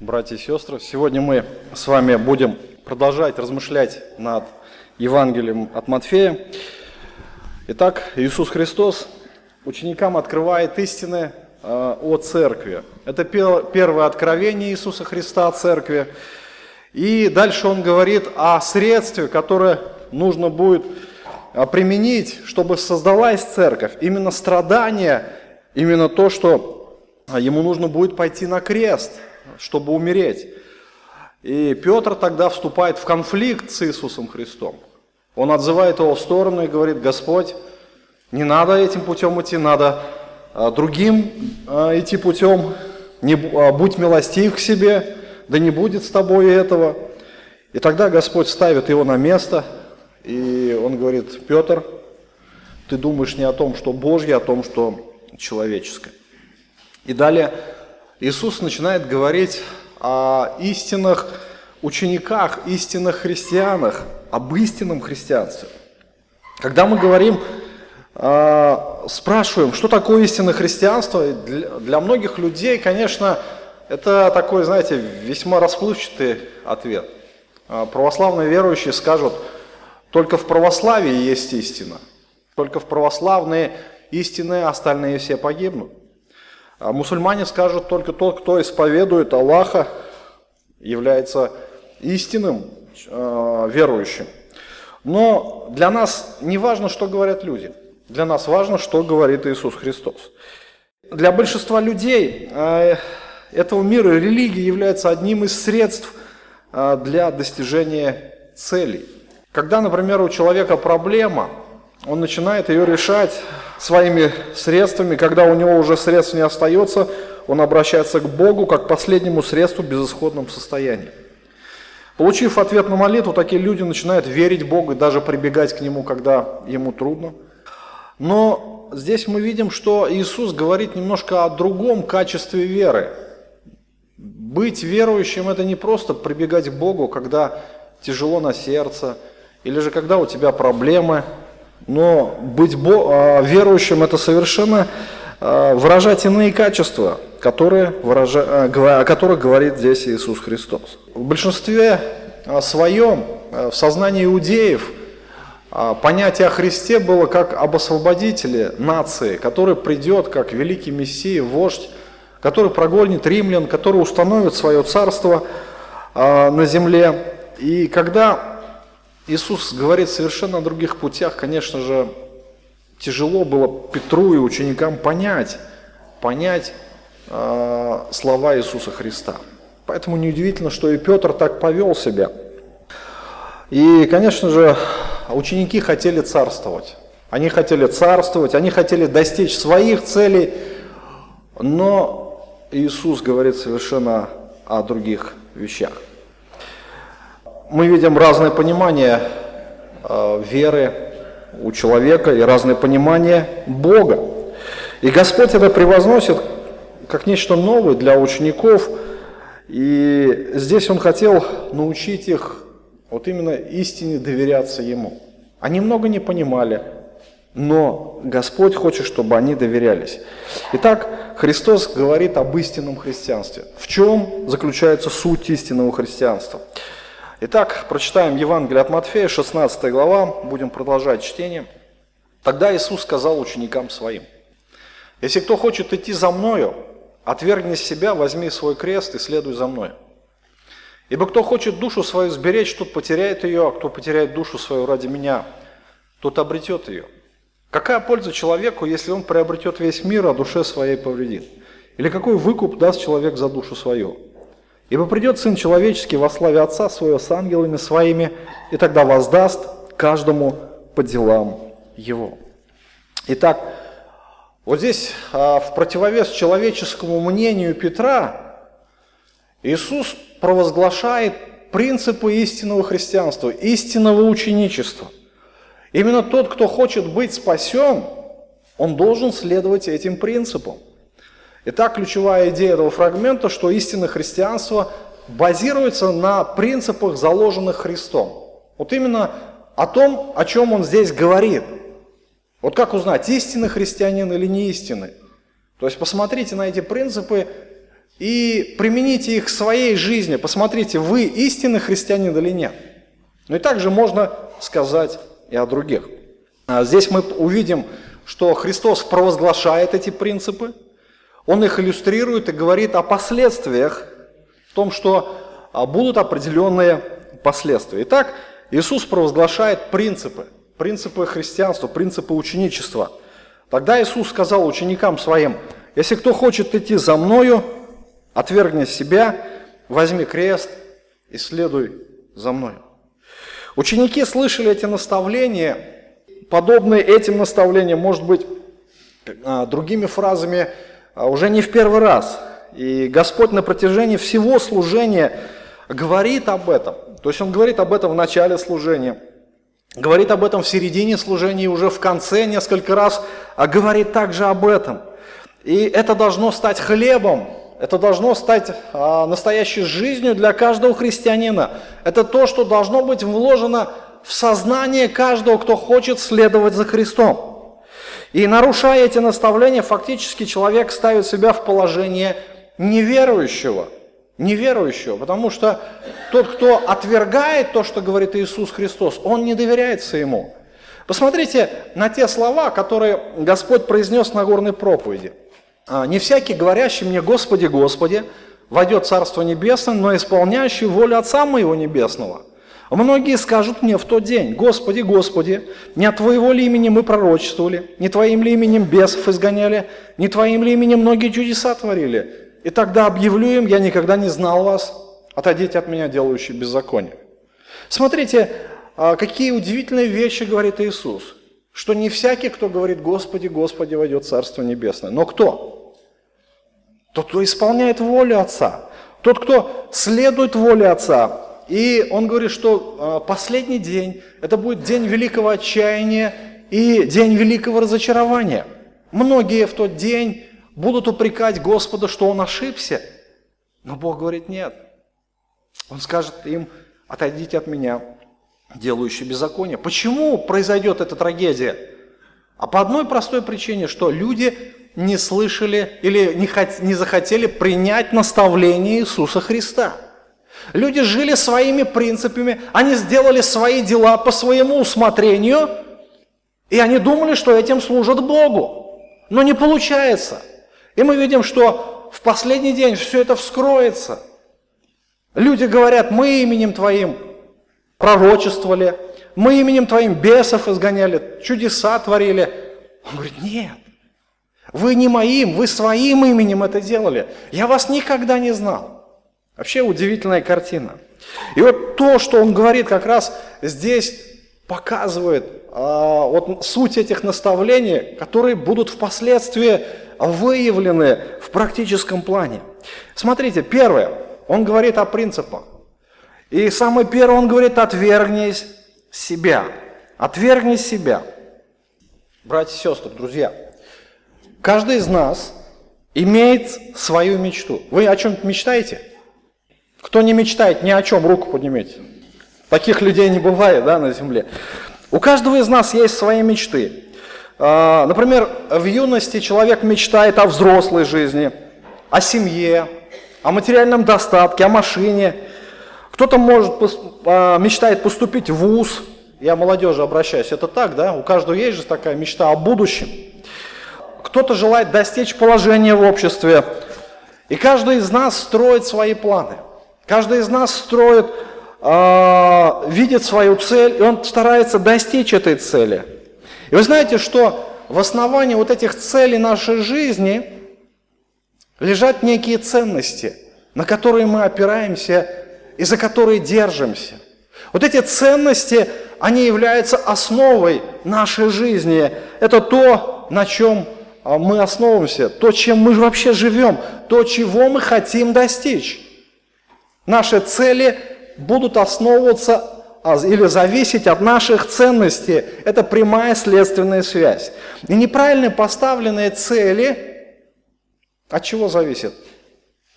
братья и сестры. Сегодня мы с вами будем продолжать размышлять над Евангелием от Матфея. Итак, Иисус Христос ученикам открывает истины э, о церкви. Это первое откровение Иисуса Христа о церкви. И дальше он говорит о средстве, которое нужно будет э, применить, чтобы создалась церковь. Именно страдание, именно то, что ему нужно будет пойти на крест – чтобы умереть. И Петр тогда вступает в конфликт с Иисусом Христом. Он отзывает его в сторону и говорит, Господь, не надо этим путем идти, надо а, другим а, идти путем, не, а, будь милостив к себе, да не будет с тобой этого. И тогда Господь ставит его на место, и он говорит, Петр, ты думаешь не о том, что Божье, а о том, что человеческое. И далее Иисус начинает говорить о истинных учениках, истинных христианах, об истинном христианстве. Когда мы говорим, а, спрашиваем, что такое истинное христианство, для многих людей, конечно, это такой, знаете, весьма расплывчатый ответ. А, православные верующие скажут, только в православии есть истина, только в православные истины, остальные все погибнут. А мусульмане скажут только тот, кто исповедует Аллаха, является истинным э, верующим. Но для нас не важно, что говорят люди. Для нас важно, что говорит Иисус Христос. Для большинства людей э, этого мира религия является одним из средств э, для достижения целей. Когда, например, у человека проблема, он начинает ее решать своими средствами, когда у него уже средств не остается, он обращается к Богу как к последнему средству в безысходном состоянии. Получив ответ на молитву, такие люди начинают верить Богу и даже прибегать к Нему, когда ему трудно. Но здесь мы видим, что Иисус говорит немножко о другом качестве веры. Быть верующим – это не просто прибегать к Богу, когда тяжело на сердце, или же когда у тебя проблемы, но быть а, верующим – это совершенно а, выражать иные качества, которые выража... А, о которых говорит здесь Иисус Христос. В большинстве своем, в сознании иудеев, понятие о Христе было как об освободителе нации, который придет как великий Мессия, вождь, который прогонит римлян, который установит свое царство на земле. И когда Иисус говорит совершенно о других путях, конечно же, тяжело было Петру и ученикам понять, понять э, слова Иисуса Христа. Поэтому неудивительно, что и Петр так повел себя. И, конечно же, ученики хотели царствовать. Они хотели царствовать, они хотели достичь своих целей, но Иисус говорит совершенно о других вещах мы видим разное понимание э, веры у человека и разное понимание Бога. И Господь это превозносит как нечто новое для учеников. И здесь Он хотел научить их вот именно истине доверяться Ему. Они много не понимали, но Господь хочет, чтобы они доверялись. Итак, Христос говорит об истинном христианстве. В чем заключается суть истинного христианства? Итак, прочитаем Евангелие от Матфея, 16 глава, будем продолжать чтение. Тогда Иисус сказал ученикам своим, «Если кто хочет идти за Мною, отвергни себя, возьми свой крест и следуй за Мною. Ибо кто хочет душу свою сберечь, тот потеряет ее, а кто потеряет душу свою ради Меня, тот обретет ее. Какая польза человеку, если он приобретет весь мир, а душе своей повредит? Или какой выкуп даст человек за душу свою? Ибо придет Сын Человеческий во славе Отца Своего с ангелами Своими, и тогда воздаст каждому по делам Его. Итак, вот здесь а, в противовес человеческому мнению Петра Иисус провозглашает принципы истинного христианства, истинного ученичества. Именно тот, кто хочет быть спасен, он должен следовать этим принципам. Итак, ключевая идея этого фрагмента, что истинное христианство базируется на принципах, заложенных Христом. Вот именно о том, о чем он здесь говорит. Вот как узнать, истинный христианин или не истинный? То есть посмотрите на эти принципы и примените их к своей жизни. Посмотрите, вы истинный христианин или нет. Ну и также можно сказать и о других. А здесь мы увидим, что Христос провозглашает эти принципы, Он их иллюстрирует и говорит о последствиях, в том, что а, будут определенные последствия. Итак, Иисус провозглашает принципы, принципы христианства, принципы ученичества. Тогда Иисус сказал ученикам своим, если кто хочет идти за Мною, отвергни себя, возьми крест и следуй за Мною. Ученики слышали эти наставления, подобные этим наставлениям, может быть, а, другими фразами, уже не в первый раз. И Господь на протяжении всего служения говорит об этом. То есть Он говорит об этом в начале служения, говорит об этом в середине служения и уже в конце несколько раз а говорит также об этом. И это должно стать хлебом, это должно стать а, настоящей жизнью для каждого христианина. Это то, что должно быть вложено в сознание каждого, кто хочет следовать за Христом. И нарушая эти наставления, фактически человек ставит себя в положение неверующего. Неверующего, потому что тот, кто отвергает то, что говорит Иисус Христос, он не доверяется Ему. Посмотрите на те слова, которые Господь произнес на горной проповеди. А, не всякий, говорящий мне «Господи, Господи», войдет в Царство Небесное, но исполняющий волю Отца Моего Небесного. Многие скажут мне в тот день, Господи, Господи, не от Твоего ли имени мы пророчествовали, не Твоим ли именем бесов изгоняли, не Твоим ли именем многие чудеса творили? И тогда объявлю им, я никогда не знал вас, отойдите от меня, делающие беззаконие. Смотрите, а, какие удивительные вещи говорит Иисус, что не всякий, кто говорит Господи, Господи, войдет в Царство Небесное. Но кто? Тот, кто исполняет волю Отца, тот, кто следует воле Отца. И он говорит, что а, последний день – это будет день великого отчаяния и день великого разочарования. Многие в тот день будут упрекать Господа, что он ошибся. Но Бог говорит, нет. Он скажет им, отойдите от меня, делающие беззаконие. Почему произойдет эта трагедия? А по одной простой причине, что люди не слышали или не, хот, не захотели принять наставление Иисуса Христа. Люди жили своими принципами, они сделали свои дела по своему усмотрению, и они думали, что этим служат Богу. Но не получается. И мы видим, что в последний день все это вскроется. Люди говорят, мы именем Твоим пророчествовали, мы именем Твоим бесов изгоняли, чудеса творили. Он говорит, нет, вы не моим, вы своим именем это делали. Я вас никогда не знал. Вообще удивительная картина. И вот то, что он говорит как раз здесь, показывает а, вот суть этих наставлений, которые будут впоследствии выявлены в практическом плане. Смотрите, первое, он говорит о принципах. И самое первое, он говорит, отвергнись себя. Отвергни себя. Братья и сестры, друзья, Каждый из нас имеет свою мечту. Вы о чем мечтаете? Кто не мечтает ни о чем, руку поднимите. Таких людей не бывает да, на земле. У каждого из нас есть свои мечты. А, например, в юности человек мечтает о взрослой жизни, о семье, о материальном достатке, о машине. Кто-то может а, мечтает поступить в ВУЗ. Я молодежи обращаюсь. Это так, да? У каждого есть же такая мечта о будущем кто-то желает достичь положения в обществе. И каждый из нас строит свои планы. Каждый из нас строит, э, видит свою цель, и он старается достичь этой цели. И вы знаете, что в основании вот этих целей нашей жизни лежат некие ценности, на которые мы опираемся и за которые держимся. Вот эти ценности, они являются основой нашей жизни. Это то, на чем а мы основываемся, то, чем мы вообще живем, то, чего мы хотим достичь. Наши цели будут основываться а, или зависеть от наших ценностей. Это прямая следственная связь. И неправильно поставленные цели от чего зависят?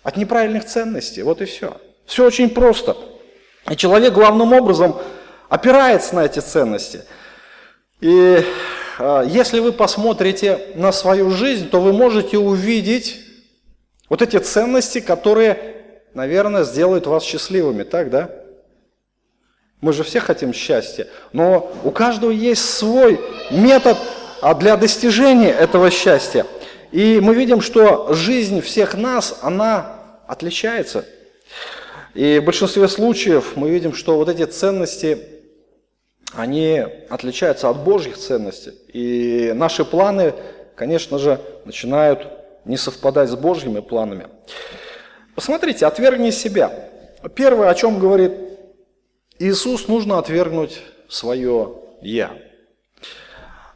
От неправильных ценностей. Вот и все. Все очень просто. И человек главным образом опирается на эти ценности. И а, если вы посмотрите на свою жизнь, то вы можете увидеть Вот эти ценности, которые, наверное, сделают вас счастливыми, так, да? Мы же все хотим счастья, но у каждого есть свой метод а, для достижения этого счастья. И мы видим, что жизнь всех нас, она отличается. И в большинстве случаев мы видим, что вот эти ценности, они отличаются от Божьих ценностей. И наши планы, конечно же, начинают не совпадать с Божьими планами. Посмотрите, отвергни себя. Первое, о чем говорит Иисус, нужно отвергнуть свое «я».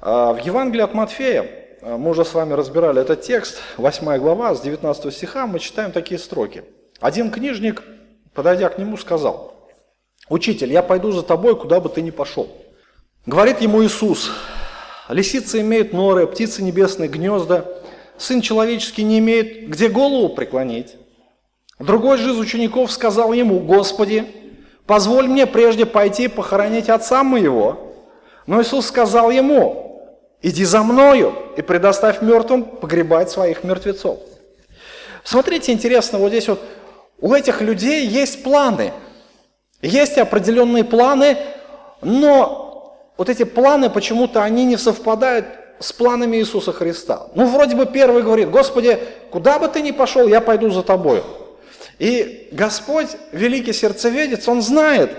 А, в Евангелии от Матфея, а, мы уже с вами разбирали этот текст, 8 глава, с 19 стиха, мы читаем такие строки. Один книжник, подойдя к нему, сказал, «Учитель, я пойду за тобой, куда бы ты ни пошел». Говорит ему Иисус, «Лисицы имеют норы, птицы небесные гнезда, Сын человеческий не имеет где голову преклонить». Другой же из учеников сказал ему, «Господи, позволь мне прежде пойти похоронить отца моего». Но Иисус сказал ему, «Иди за мною и предоставь мертвым погребать своих мертвецов». Смотрите, интересно, вот здесь вот у этих людей есть планы. Есть определенные планы, но вот эти планы почему-то они не совпадают с планами Иисуса Христа. Ну, вроде бы первый говорит, Господи, куда бы ты ни пошел, я пойду за тобой. И Господь, великий сердцеведец, Он знает,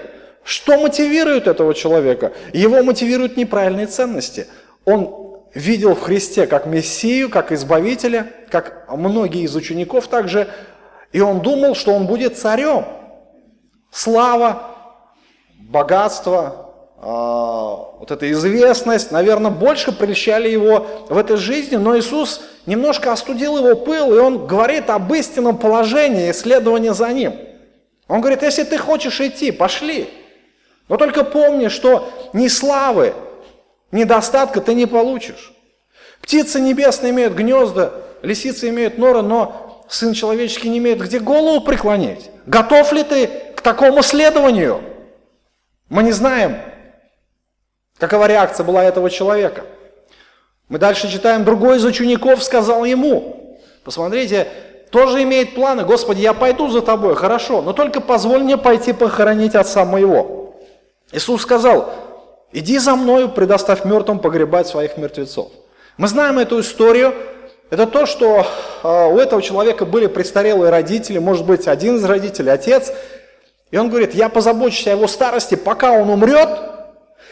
что мотивирует этого человека. Его мотивируют неправильные ценности. Он видел в Христе как Мессию, как Избавителя, как многие из учеников также, и он думал, что он будет царем. Слава, богатство, а, вот эта известность, наверное, больше прельщали его в этой жизни, но Иисус немножко остудил его пыл, и он говорит об истинном положении, исследовании за ним. Он говорит, если ты хочешь идти, пошли. Но только помни, что ни славы, ни достатка ты не получишь. Птицы небесные имеют гнезда, лисицы имеют норы, но Сын человеческий не имеет где голову преклонить. Готов ли ты к такому следованию? Мы не знаем, Какова реакция была этого человека? Мы дальше читаем, другой из учеников сказал ему, посмотрите, тоже имеет планы, Господи, я пойду за тобой, хорошо, но только позволь мне пойти похоронить отца моего. Иисус сказал, иди за мною, предоставь мертвым погребать своих мертвецов. Мы знаем эту историю, это то, что э, у этого человека были престарелые родители, может быть, один из родителей, отец, и он говорит, я позабочусь о его старости, пока он умрет,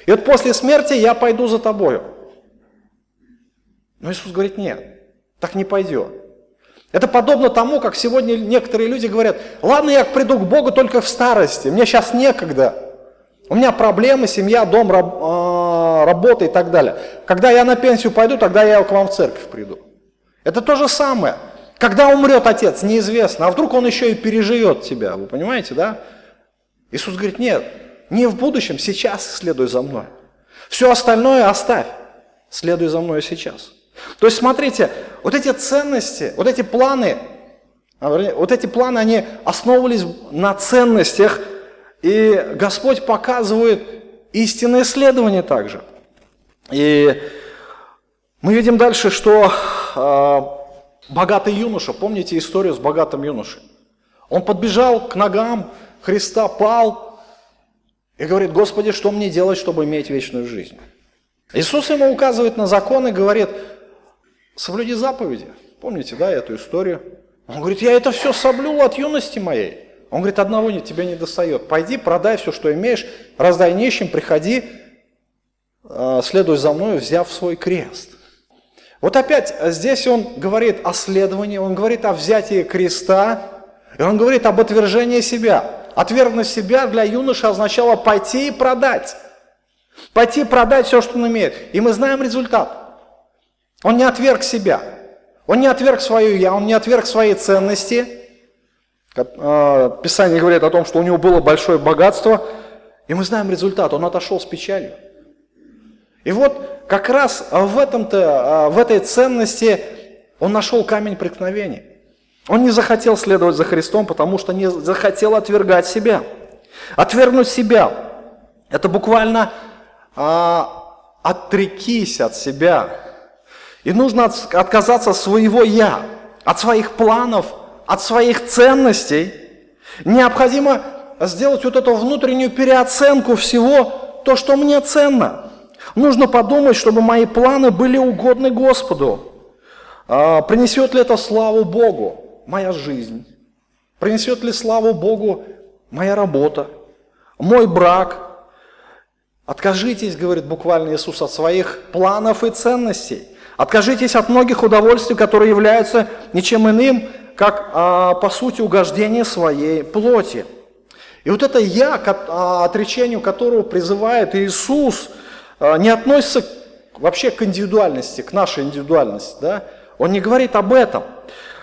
и вот после смерти я пойду за тобою. Но Иисус говорит, нет, так не пойдет. Это подобно тому, как сегодня некоторые люди говорят, ладно, я приду к Богу только в старости, мне сейчас некогда. У меня проблемы, семья, дом, а, работа и так далее. Когда я на пенсию пойду, тогда я к вам в церковь приду. Это то же самое. Когда умрет отец, неизвестно. А вдруг он еще и переживет тебя, вы понимаете, да? Иисус говорит, нет, не в будущем, сейчас следуй за мной. Все остальное оставь, следуй за мной сейчас. То есть смотрите, вот эти ценности, вот эти планы, а, вот эти планы, они основывались на ценностях, и Господь показывает истинное исследование также. И мы видим дальше, что э, богатый юноша, помните историю с богатым юношей? Он подбежал к ногам Христа, пал, и говорит, Господи, что мне делать, чтобы иметь вечную жизнь? Иисус ему указывает на закон и говорит, соблюди заповеди. Помните, да, эту историю? Он говорит, я это все соблюл от юности моей. Он говорит, одного нет, тебе не достает. Пойди, продай все, что имеешь, раздай нищим, приходи, а, следуй за мной, взяв свой крест. Вот опять здесь он говорит о следовании, он говорит о взятии креста, и он говорит об отвержении себя. Отвергнуть себя для юноши означало пойти и продать. Пойти и продать все, что он имеет. И мы знаем результат. Он не отверг себя. Он не отверг свое я, он не отверг свои ценности. А, Писание говорит о том, что у него было большое богатство. И мы знаем результат. Он отошел с печалью. И вот как раз в, этом-то, в этой ценности он нашел камень преткновения. Он не захотел следовать за Христом, потому что не захотел отвергать себя. Отвергнуть себя – это буквально а, отрекись от себя. И нужно от, отказаться от своего «я», от своих планов, от своих ценностей, необходимо сделать вот эту внутреннюю переоценку всего, то, что мне ценно. Нужно подумать, чтобы мои планы были угодны Господу. А, принесет ли это славу Богу моя жизнь? Принесет ли славу Богу моя работа, мой брак? Откажитесь, говорит буквально Иисус, от своих планов и ценностей. Откажитесь от многих удовольствий, которые являются ничем иным, как а, по сути угождение своей плоти. И вот это «я», к а, отречению которого призывает Иисус, а, не относится вообще к индивидуальности, к нашей индивидуальности. Да? Он не говорит об этом.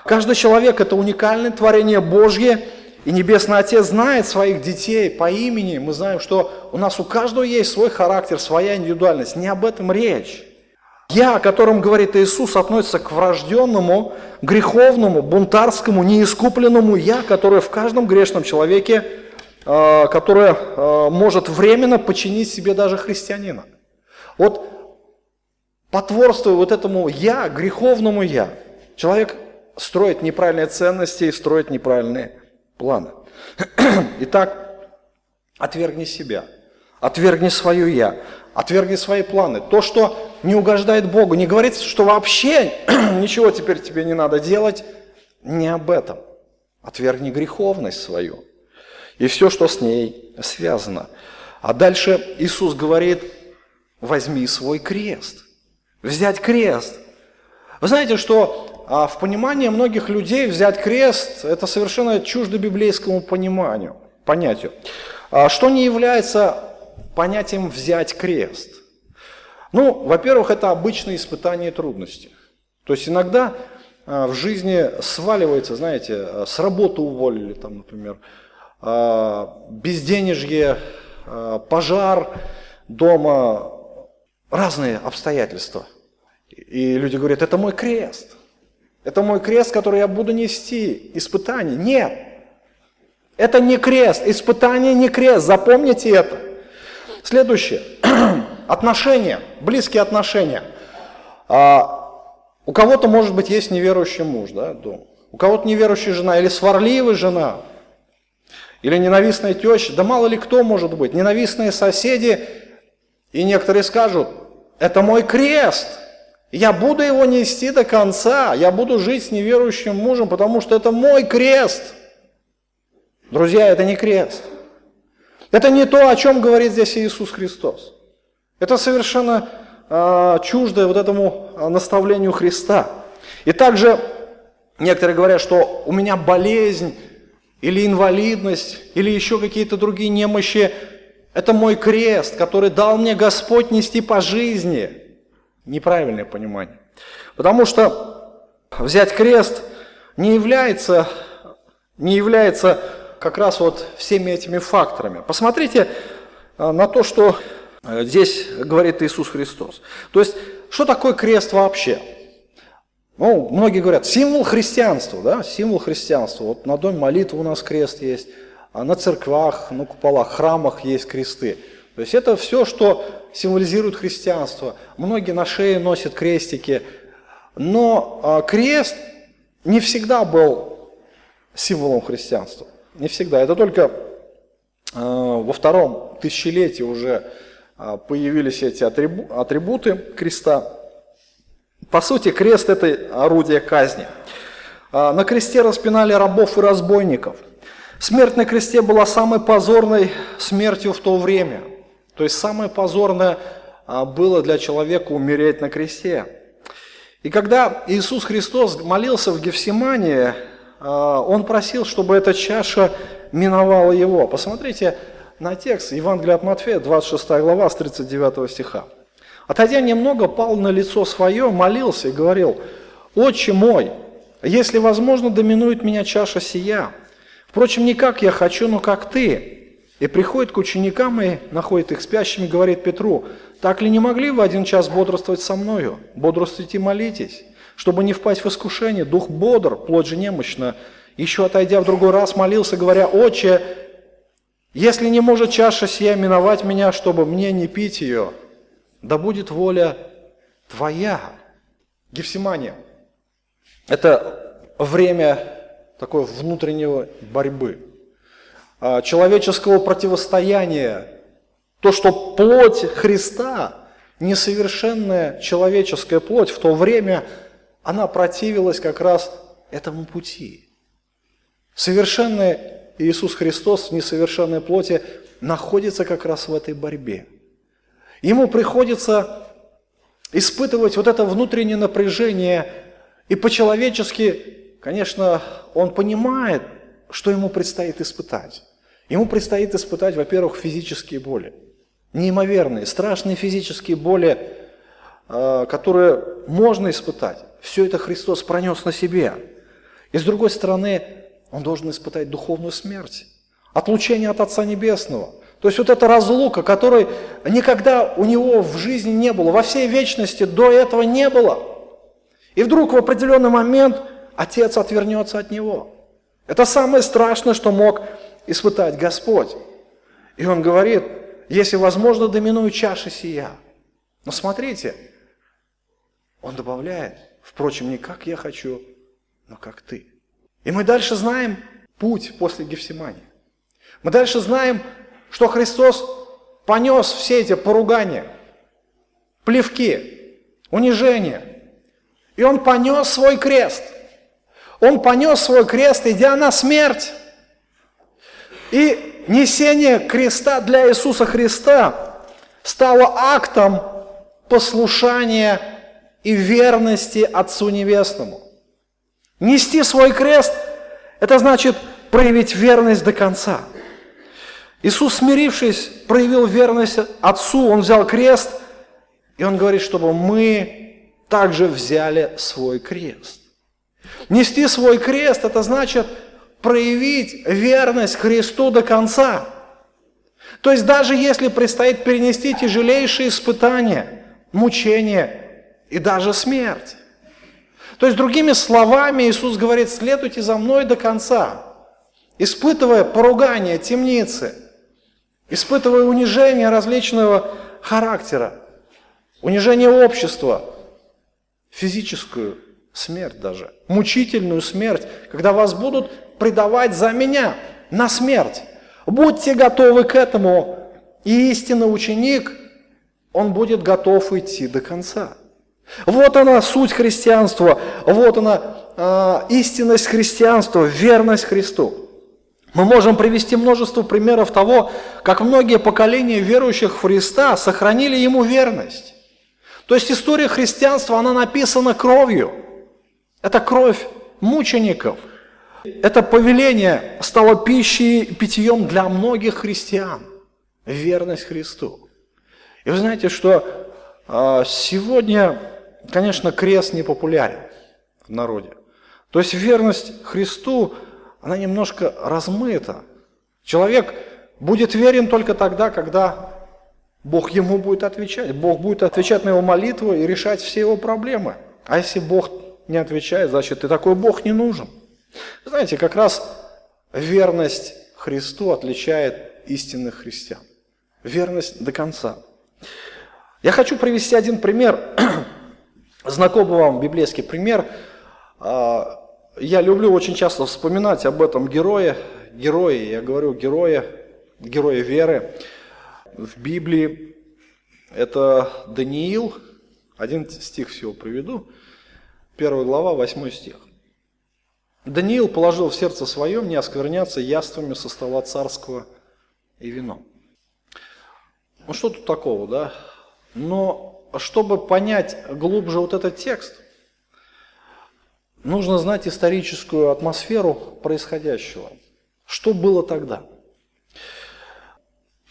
Каждый человек – это уникальное творение Божье, и Небесный Отец знает своих детей по имени. Мы знаем, что у нас у каждого есть свой характер, своя индивидуальность. Не об этом речь. Я, о котором говорит Иисус, относится к врожденному, греховному, бунтарскому, неискупленному я, которое в каждом грешном человеке, а, которое а, может временно починить себе даже христианина. Вот потворствуя вот этому я, греховному я, человек строит неправильные ценности и строит неправильные планы. Итак, отвергни себя, отвергни свое я, отвергни свои планы. То, что не угождает Богу, не говорится, что вообще ничего теперь тебе не надо делать, не об этом. Отвергни греховность свою и все, что с ней связано. А дальше Иисус говорит, возьми свой крест. Взять крест. Вы знаете, что а, в понимании многих людей взять крест – это совершенно чуждо библейскому пониманию, понятию. А, что не является понятием «взять крест»? Ну, во-первых, это обычные испытания и трудности. То есть иногда а, в жизни сваливается, знаете, с работы уволили, там, например, безденежье, пожар дома, разные обстоятельства. И люди говорят, это мой крест. Это мой крест, который я буду нести. Испытание. Нет. Это не крест. Испытание не крест. Запомните это. Следующее. Отношения. Близкие отношения. А, у кого-то, может быть, есть неверующий муж, да, дом. У кого-то неверующая жена или сварливая жена. Или ненавистная теща. Да мало ли кто может быть. Ненавистные соседи. И некоторые скажут, это мой крест. Я буду его нести до конца. Я буду жить с неверующим мужем, потому что это мой крест. Друзья, это не крест. Это не то, о чем говорит здесь Иисус Христос. Это совершенно э, чуждое вот этому наставлению Христа. И также некоторые говорят, что у меня болезнь или инвалидность, или еще какие-то другие немощи, это мой крест, который дал мне Господь нести по жизни. Неправильное понимание. Потому что взять крест не является, не является как раз вот всеми этими факторами. Посмотрите а, на то, что э, здесь говорит Иисус Христос. То есть, что такое крест вообще? Ну, многие говорят, символ христианства, да, символ христианства. Вот на доме молитвы у нас крест есть, а на церквах, на куполах, храмах есть кресты. То есть это все, что символизирует христианство. Многие на шее носят крестики. Но а, крест не всегда был символом христианства. Не всегда. Это только а, во втором тысячелетии уже а, появились эти атрибуты креста. По сути, крест – это орудие казни. На кресте распинали рабов и разбойников – Смерть на кресте была самой позорной смертью в то время. То есть самое позорное было для человека умереть на кресте. И когда Иисус Христос молился в Гефсимании, Он просил, чтобы эта чаша миновала Его. Посмотрите на текст Евангелия от Матфея, 26 глава, с 39 стиха. Отойдя немного, пал на лицо свое, молился и говорил, «Отче мой, если возможно, доминует меня чаша сия, Впрочем, не как я хочу, но как ты. И приходит к ученикам и находит их спящими, говорит Петру, так ли не могли вы один час бодрствовать со мною? Бодрствуйте и молитесь, чтобы не впасть в искушение. Дух бодр, плоть же немощна. Еще отойдя в другой раз, молился, говоря, «Отче, если не может чаша сия миновать меня, чтобы мне не пить ее, да будет воля Твоя». Гефсимания – это время такой внутреннего борьбы, а, человеческого противостояния. То, что плоть Христа, несовершенная человеческая плоть, в то время она противилась как раз этому пути. Совершенный Иисус Христос в несовершенной плоти находится как раз в этой борьбе. Ему приходится испытывать вот это внутреннее напряжение, и по-человечески, конечно, он понимает, что ему предстоит испытать. Ему предстоит испытать, во-первых, физические боли. Неимоверные, страшные физические боли, э, которые можно испытать. Все это Христос пронес на себе. И с другой стороны, он должен испытать духовную смерть, отлучение от Отца Небесного. То есть вот эта разлука, которой никогда у него в жизни не было, во всей вечности до этого не было. И вдруг в определенный момент Отец отвернется от него. Это самое страшное, что мог испытать Господь. И он говорит, если возможно, доминуй чаши сия. Но смотрите, он добавляет, впрочем, не как я хочу, но как ты. И мы дальше знаем путь после Гефсимани. Мы дальше знаем, что Христос понес все эти поругания, плевки, унижения. И Он понес свой крест. Он понес свой крест, идя на смерть. И несение креста для Иисуса Христа стало актом послушания и верности Отцу Небесному. Нести свой крест – это значит проявить верность до конца. Иисус, смирившись, проявил верность Отцу, Он взял крест, и Он говорит, чтобы мы также взяли свой крест. Нести свой крест – это значит проявить верность Христу до конца. То есть даже если предстоит перенести тяжелейшие испытания, мучения и даже смерть, то есть, другими словами, Иисус говорит, следуйте за мной до конца, испытывая поругание, темницы, испытывая унижение различного характера, унижение общества, физическую смерть даже, мучительную смерть, когда вас будут предавать за меня на смерть. Будьте готовы к этому, и истинный ученик, он будет готов идти до конца. Вот она суть христианства, вот она э, истинность христианства, верность Христу. Мы можем привести множество примеров того, как многие поколения верующих в Христа сохранили Ему верность. То есть история христианства, она написана кровью. Это кровь мучеников. Это повеление стало пищей и питьем для многих христиан. Верность Христу. И вы знаете, что э, сегодня конечно, крест не популярен в народе. То есть верность Христу, она немножко размыта. Человек будет верен только тогда, когда Бог ему будет отвечать. Бог будет отвечать на его молитву и решать все его проблемы. А если Бог не отвечает, значит, и такой Бог не нужен. Знаете, как раз верность Христу отличает истинных христиан. Верность до конца. Я хочу привести один пример Знакомый вам библейский пример. А, я люблю очень часто вспоминать об этом герое, герое, я говорю герое, герое веры в Библии. Это Даниил, один стих всего приведу, первая глава, восьмой стих. Даниил положил в сердце своем не оскверняться яствами со стола царского и вином. Ну что тут такого, да? Но чтобы понять глубже вот этот текст, нужно знать историческую атмосферу происходящего. Что было тогда?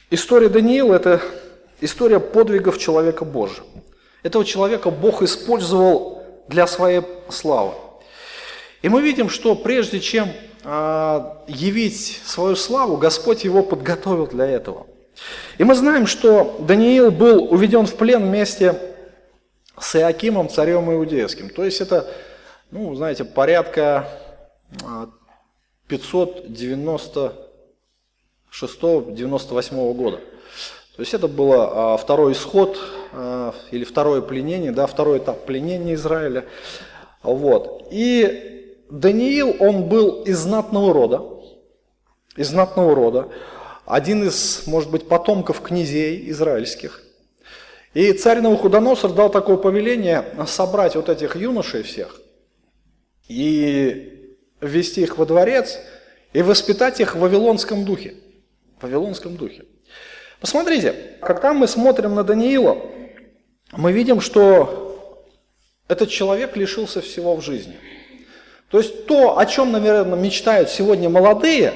История Даниила – это история подвигов человека Божьего. Этого человека Бог использовал для своей славы. И мы видим, что прежде чем э, явить свою славу, Господь его подготовил для этого – и мы знаем, что Даниил был уведен в плен вместе с Иакимом, царем иудейским. То есть это, ну, знаете, порядка 596-98 а, года. То есть это было а, второй исход а, или второе пленение, да, второй этап пленения Израиля. Вот. И Даниил, он был из знатного рода, из знатного рода, один из, может быть, потомков князей израильских. И царь Навуходоносор дал такое повеление собрать вот этих юношей всех и ввести их во дворец и воспитать их в вавилонском духе. В вавилонском духе. Посмотрите, когда мы смотрим на Даниила, мы видим, что этот человек лишился всего в жизни. То есть то, о чем, наверное, мечтают сегодня молодые,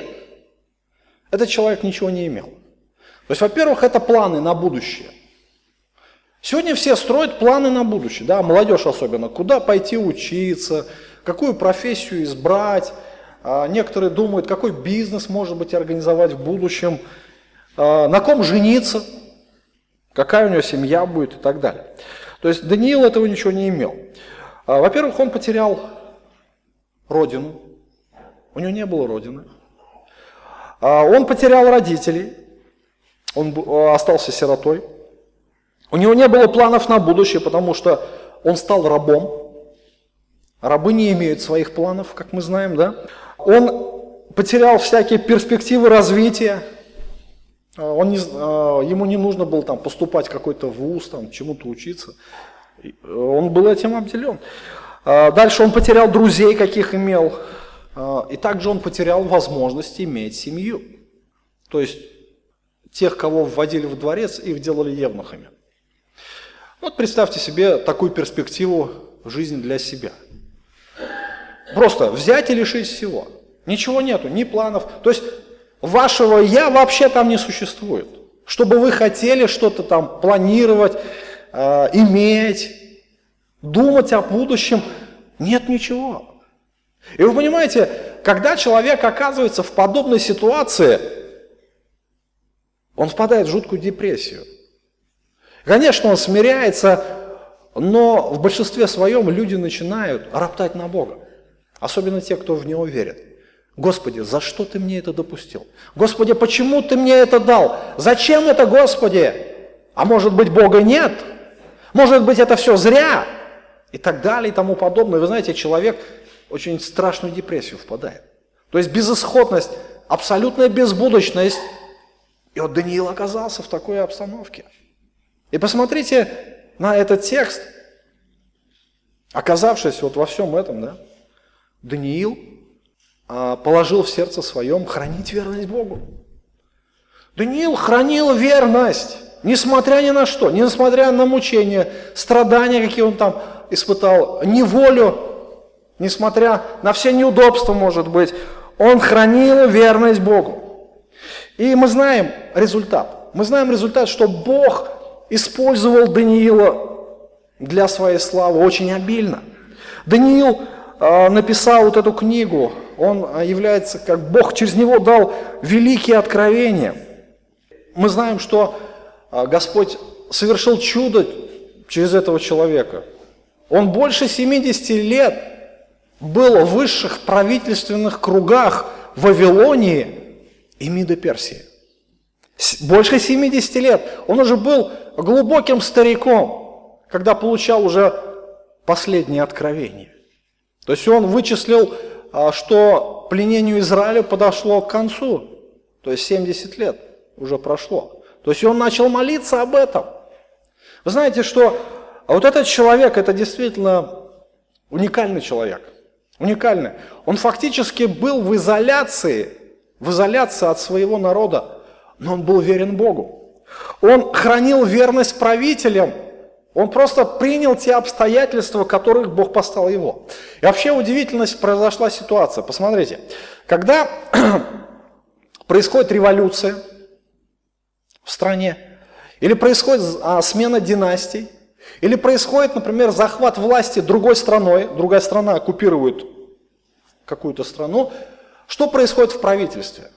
этот человек ничего не имел. То есть, во-первых, это планы на будущее. Сегодня все строят планы на будущее, да, молодежь особенно, куда пойти учиться, какую профессию избрать. А, некоторые думают, какой бизнес, может быть, организовать в будущем, а, на ком жениться, какая у него семья будет и так далее. То есть Даниил этого ничего не имел. А, во-первых, он потерял родину, у него не было родины. Он потерял родителей, он остался сиротой. У него не было планов на будущее, потому что он стал рабом. Рабы не имеют своих планов, как мы знаем, да? Он потерял всякие перспективы развития. А, он не, а, ему не нужно было там поступать в какой-то вуз, там, чему-то учиться. Он был этим обделен. А, дальше он потерял друзей, каких имел. И также он потерял возможность иметь семью. То есть тех, кого вводили в дворец, их делали евнухами. Вот представьте себе такую перспективу жизни для себя. Просто взять и лишить всего. Ничего нету, ни планов. То есть вашего «я» вообще там не существует. Чтобы вы хотели что-то там планировать, э, иметь, думать о будущем, нет ничего. И вы понимаете, когда человек оказывается в подобной ситуации, он впадает в жуткую депрессию – Конечно, он смиряется, но в большинстве своем люди начинают роптать на Бога. Особенно те, кто в Него верит. Господи, за что ты мне это допустил? Господи, почему ты мне это дал? Зачем это, Господи? А может быть, Бога нет? Может быть, это все зря? И так далее, и тому подобное. Вы знаете, человек очень страшную депрессию впадает. То есть безысходность, абсолютная безбудочность. И вот Даниил оказался в такой обстановке – и посмотрите на этот текст, оказавшись вот во всем этом, да, Даниил а, положил в сердце своем хранить верность Богу. Даниил хранил верность, несмотря ни на что, несмотря на мучения, страдания, какие он там испытал, неволю, несмотря на все неудобства, может быть, он хранил верность Богу. И мы знаем результат. Мы знаем результат, что Бог использовал Даниила для своей славы очень обильно. Даниил э, написал вот эту книгу, он а, является, как Бог через него дал великие откровения. Мы знаем, что э, Господь совершил чудо через этого человека. Он больше 70 лет был в высших правительственных кругах Вавилонии и Мида Персии. Больше 70 лет. Он уже был глубоким стариком, когда получал уже последнее откровение. То есть он вычислил, а, что пленению Израиля подошло к концу. То есть 70 лет уже прошло. То есть он начал молиться об этом. Вы знаете, что вот этот человек, это действительно уникальный человек. Уникальный. Он фактически был в изоляции, в изоляции от своего народа но он был верен Богу. Он хранил верность правителям. Он просто принял те обстоятельства, которых Бог поставил его. И вообще удивительность произошла ситуация. Посмотрите, когда происходит революция в стране, или происходит а, смена династий, или происходит, например, захват власти другой страной, другая страна оккупирует какую-то страну, что происходит в правительстве?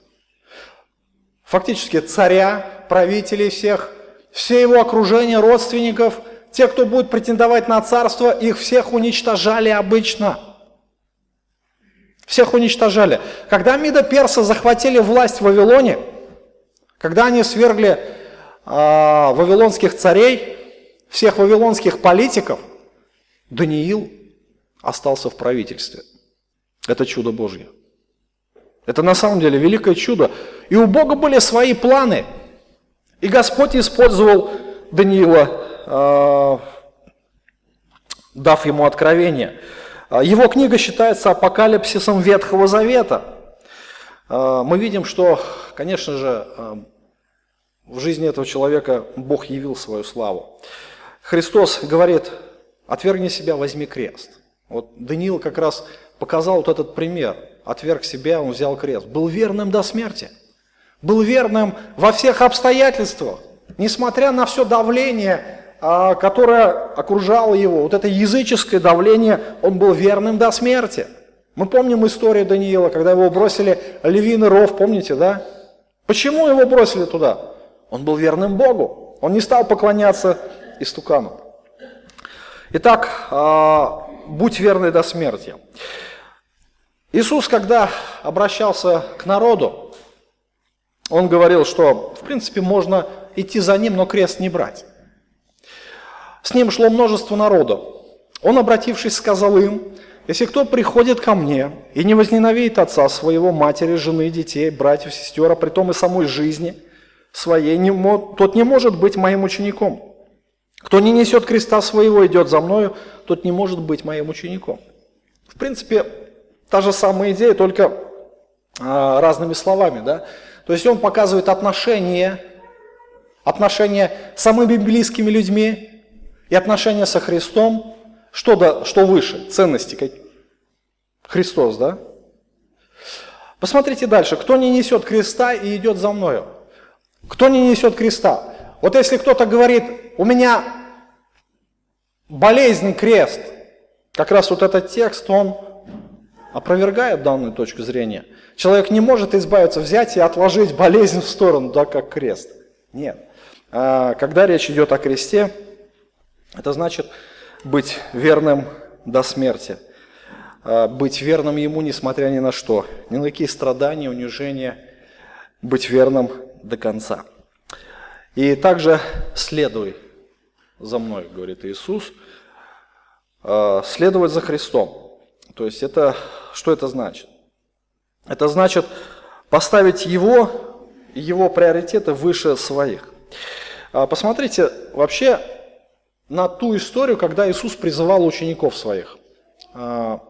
фактически царя, правителей всех, все его окружение, родственников, те, кто будет претендовать на царство, их всех уничтожали обычно. Всех уничтожали. Когда Мида Перса захватили власть в Вавилоне, когда они свергли э, вавилонских царей, всех вавилонских политиков, Даниил остался в правительстве. Это чудо Божье. Это на самом деле великое чудо. И у Бога были свои планы. И Господь использовал Даниила, э, дав ему откровение. А, его книга считается апокалипсисом Ветхого Завета. А, мы видим, что, конечно же, в жизни этого человека Бог явил свою славу. Христос говорит, отвергни себя, возьми крест. Вот Даниил как раз показал вот этот пример. Отверг себя, он взял крест. Был верным до смерти. Был верным во всех обстоятельствах. Несмотря на все давление, а, которое окружало его, вот это языческое давление, он был верным до смерти. Мы помним историю Даниила, когда его бросили львиный ров, помните, да? Почему его бросили туда? Он был верным Богу. Он не стал поклоняться истукану. Итак, а, будь верный до смерти. Иисус, когда обращался к народу, он говорил, что, в принципе, можно идти за ним, но крест не брать. С ним шло множество народу. Он, обратившись, сказал им, если кто приходит ко мне и не возненавидит отца своего, матери, жены, детей, братьев, сестер, а при том и самой жизни своей, тот не может быть моим учеником. Кто не несет креста своего, идет за мною, тот не может быть моим учеником. В принципе, та же самая идея, только а, разными словами. Да? То есть он показывает отношения, отношения с самыми близкими людьми, и отношения со Христом, что, да, что выше, ценности? Как... Христос, да? Посмотрите дальше. Кто не несет креста и идет за мною? Кто не несет креста? Вот если кто-то говорит, у меня болезнь крест, как раз вот этот текст, он опровергает данную точку зрения. Человек не может избавиться, взять и отложить болезнь в сторону, да, как крест. Нет. А, когда речь идет о кресте, это значит быть верным до смерти, а, быть верным Ему, несмотря ни на что, ни на какие страдания, унижения, быть верным до конца. И также следуй за мной, говорит Иисус, а, следовать за Христом. То есть это, что это значит? Это значит поставить Его, Его приоритеты выше своих. А, посмотрите, вообще на ту историю, когда Иисус призывал учеников своих. А,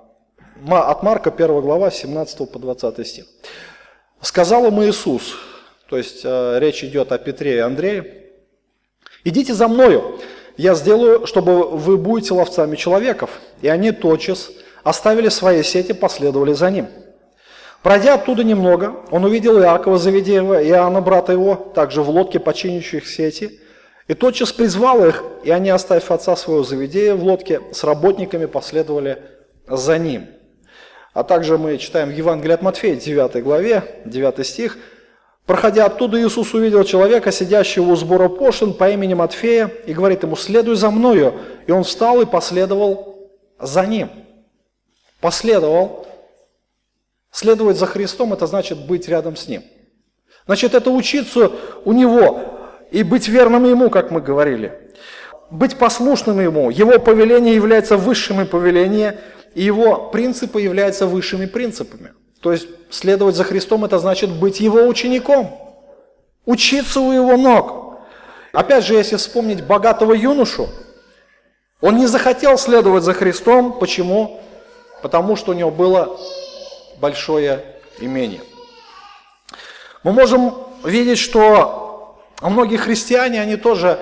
от Марка 1 глава 17 по 20 стих. «Сказал ему Иисус», то есть а, речь идет о Петре и Андрее, «Идите за мною, я сделаю, чтобы вы будете ловцами человеков». И они тотчас оставили свои сети, последовали за ним. Пройдя оттуда немного, он увидел Иакова Завидеева и Иоанна, брата его, также в лодке, починящих сети – и тотчас призвал их, и они, оставив отца своего заведения в лодке, с работниками последовали за ним. А также мы читаем в Евангелии от Матфея, 9 главе, 9 стих. Проходя оттуда, Иисус увидел человека, сидящего у сбора пошлин по имени Матфея, и говорит ему, следуй за мною. И он встал и последовал за ним. Последовал. Следовать за Христом – это значит быть рядом с Ним. Значит, это учиться у Него, и быть верным Ему, как мы говорили. Быть послушным Ему. Его повеление является высшими повеления, и Его принципы являются высшими принципами. То есть следовать за Христом – это значит быть Его учеником, учиться у Его ног. Опять же, если вспомнить богатого юношу, он не захотел следовать за Христом. Почему? Потому что у него было большое имение. Мы можем видеть, что многие христиане, они тоже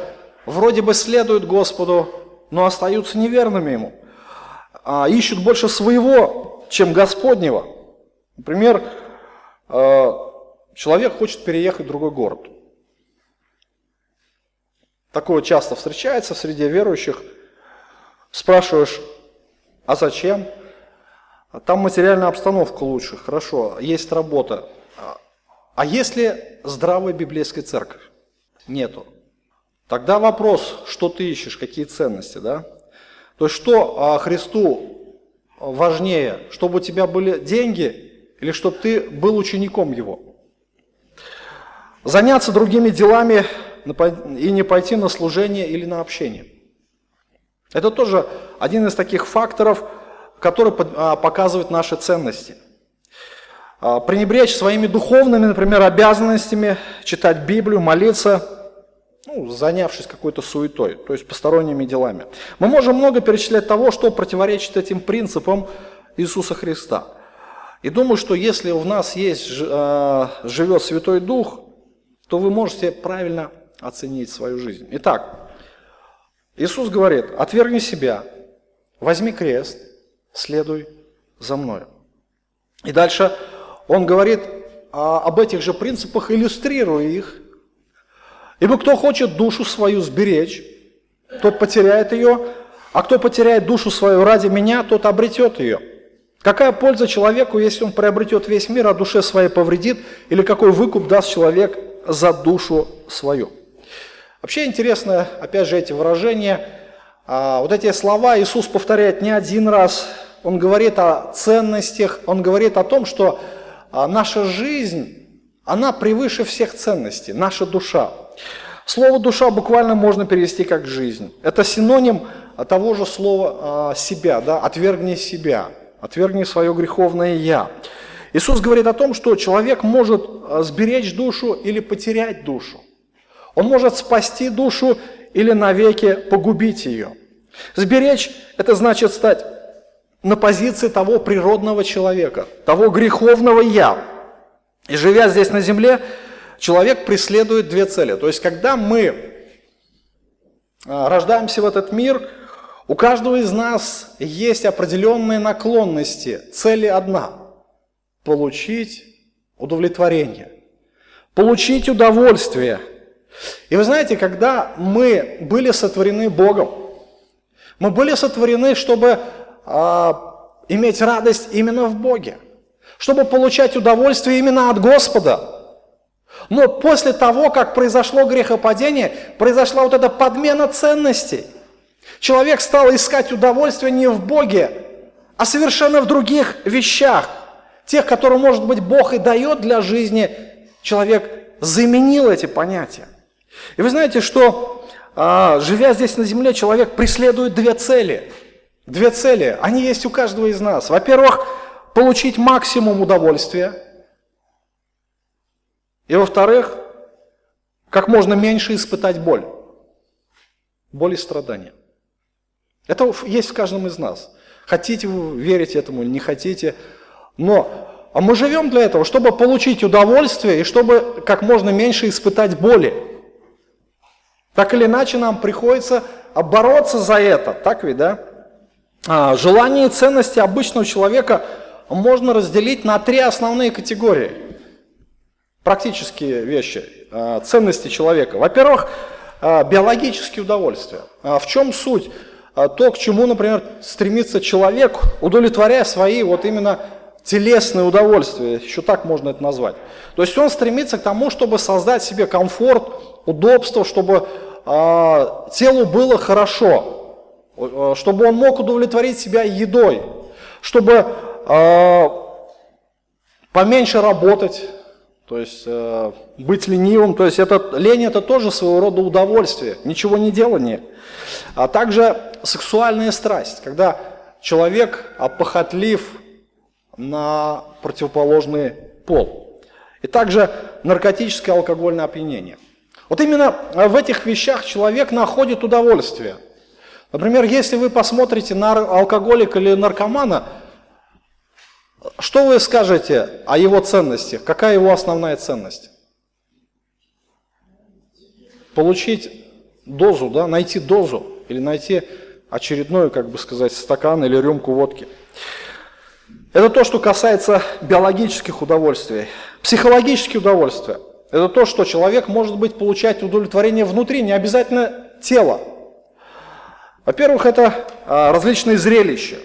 вроде бы следуют Господу, но остаются неверными Ему. А ищут больше своего, чем Господнего. Например, э, человек хочет переехать в другой город. Такое часто встречается среди верующих. Спрашиваешь, а зачем? Там материальная обстановка лучше, хорошо, есть работа. А если здравая библейская церковь? Нету. Тогда вопрос, что ты ищешь, какие ценности, да? То есть что а, Христу важнее, чтобы у тебя были деньги или чтобы ты был учеником Его? Заняться другими делами и не пойти на служение или на общение. Это тоже один из таких факторов, который а, показывает наши ценности. А, пренебречь своими духовными, например, обязанностями, читать Библию, молиться, ну, занявшись какой-то суетой, то есть посторонними делами. Мы можем много перечислять того, что противоречит этим принципам Иисуса Христа. И думаю, что если в нас есть, а, живет Святой Дух, то вы можете правильно оценить свою жизнь. Итак, Иисус говорит, отвергни себя, возьми крест, следуй за мною. И дальше он говорит об этих же принципах, иллюстрируя их. Ибо кто хочет душу свою сберечь, тот потеряет ее, а кто потеряет душу свою ради меня, тот обретет ее. Какая польза человеку, если он приобретет весь мир, а душе своей повредит, или какой выкуп даст человек за душу свою? Вообще интересно, опять же, эти выражения, а, вот эти слова Иисус повторяет не один раз, Он говорит о ценностях, Он говорит о том, что а, наша жизнь, она превыше всех ценностей, наша душа. Слово «душа» буквально можно перевести как «жизнь». Это синоним того же слова «себя», да, «отвергни себя», «отвергни свое греховное я». Иисус говорит о том, что человек может сберечь душу или потерять душу. Он может спасти душу или навеки погубить ее. Сберечь – это значит стать на позиции того природного человека, того греховного «я». И живя здесь на земле, человек преследует две цели. То есть, когда мы а, рождаемся в этот мир, у каждого из нас есть определенные наклонности. Цели одна – получить удовлетворение, получить удовольствие – и вы знаете, когда мы были сотворены Богом, мы были сотворены, чтобы а, иметь радость именно в Боге, чтобы получать удовольствие именно от Господа. Но после того, как произошло грехопадение, произошла вот эта подмена ценностей. Человек стал искать удовольствие не в Боге, а совершенно в других вещах. Тех, которые, может быть, Бог и дает для жизни, человек заменил эти понятия. И вы знаете, что а, живя здесь на земле, человек преследует две цели. Две цели, они есть у каждого из нас. Во-первых, получить максимум удовольствия. И во-вторых, как можно меньше испытать боль. Боль и страдания. Это есть в каждом из нас. Хотите вы верить этому или не хотите. Но а мы живем для этого, чтобы получить удовольствие и чтобы как можно меньше испытать боли. Так или иначе нам приходится бороться за это, так ведь, да? А, желания и ценности обычного человека можно разделить на три основные категории. Практические вещи, а, ценности человека. Во-первых, а, биологические удовольствия. В чем суть? То, к чему, например, стремится человек, удовлетворяя свои вот именно телесные удовольствия, еще так можно это назвать. То есть он стремится к тому, чтобы создать себе комфорт, удобство, чтобы а, телу было хорошо, э, чтобы он мог удовлетворить себя едой, чтобы а, поменьше работать, то есть э, быть ленивым, то есть это, лень это тоже своего рода удовольствие, ничего не делание. А также сексуальная страсть, когда человек похотлив на противоположный пол. И также наркотическое алкогольное опьянение – вот именно в этих вещах человек находит удовольствие. Например, если вы посмотрите на алкоголика или наркомана, что вы скажете о его ценностях? Какая его основная ценность? Получить дозу, да, найти дозу или найти очередной, как бы сказать, стакан или рюмку водки. Это то, что касается биологических удовольствий. Психологические удовольствия. Это то, что человек может быть получать удовлетворение внутри, не обязательно тело. Во-первых, это а, различные зрелища.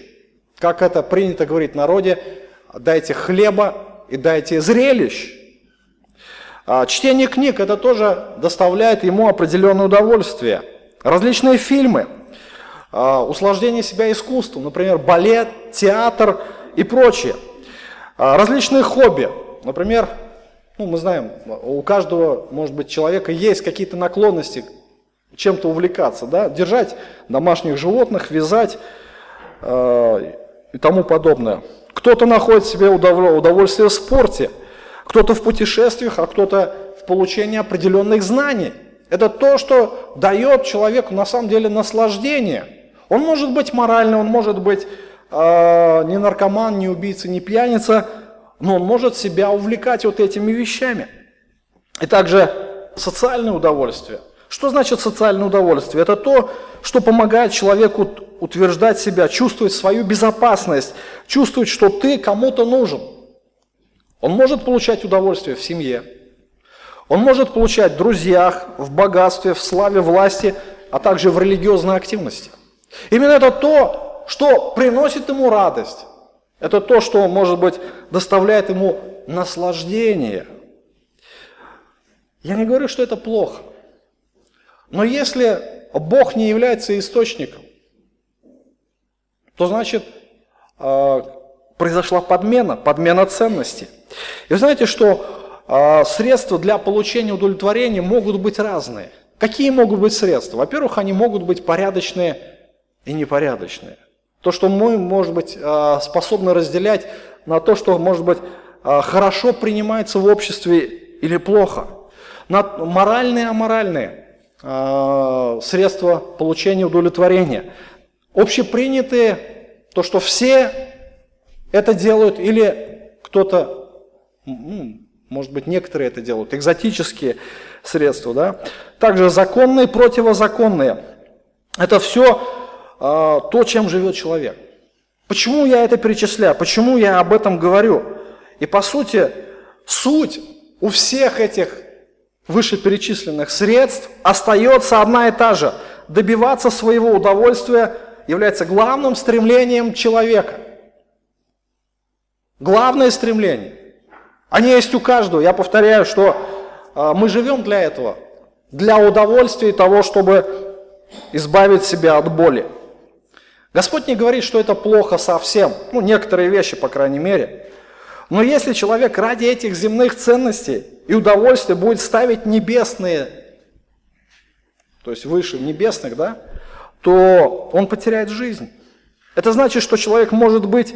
Как это принято говорить в народе, дайте хлеба и дайте зрелищ. А, чтение книг это тоже доставляет ему определенное удовольствие. Различные фильмы, а, услаждение себя искусством, например, балет, театр и прочее. Различные хобби, например, ну, мы знаем, у каждого, может быть, человека есть какие-то наклонности чем-то увлекаться, да, держать домашних животных, вязать, э, и тому подобное. Кто-то находит себе удовольствие в спорте, кто-то в путешествиях, а кто-то в получении определенных знаний. Это то, что дает человеку на самом деле наслаждение. Он может быть моральный, он может быть э, не наркоман, не убийца, не пьяница, но он может себя увлекать вот этими вещами. И также социальное удовольствие. Что значит социальное удовольствие? Это то, что помогает человеку утверждать себя, чувствовать свою безопасность, чувствовать, что ты кому-то нужен. Он может получать удовольствие в семье, он может получать в друзьях, в богатстве, в славе, власти, а также в религиозной активности. Именно это то, что приносит ему радость. Это то, что, может быть, доставляет ему наслаждение. Я не говорю, что это плохо. Но если Бог не является источником, то значит э, произошла подмена, подмена ценностей. И знаете, что э, средства для получения удовлетворения могут быть разные. Какие могут быть средства? Во-первых, они могут быть порядочные и непорядочные. То, что мы, может быть, э, способны разделять на то, что, может быть, хорошо принимается в обществе или плохо. На моральные и аморальные средства получения удовлетворения – общепринятые, то, что все это делают, или кто-то, ну, может быть, некоторые это делают, экзотические средства, да. Также законные, противозаконные. Это все а, то, чем живет человек. Почему я это перечисляю? Почему я об этом говорю? И по сути, суть у всех этих вышеперечисленных средств остается одна и та же – добиваться своего удовольствия является главным стремлением человека. Главное стремление. Они есть у каждого. Я повторяю, что э, мы живем для этого. Для удовольствия и того, чтобы избавить себя от боли. Господь не говорит, что это плохо совсем. Ну, некоторые вещи, по крайней мере. Но если человек ради этих земных ценностей и удовольствия будет ставить небесные, то есть выше небесных, да, то он потеряет жизнь. Это значит, что человек может быть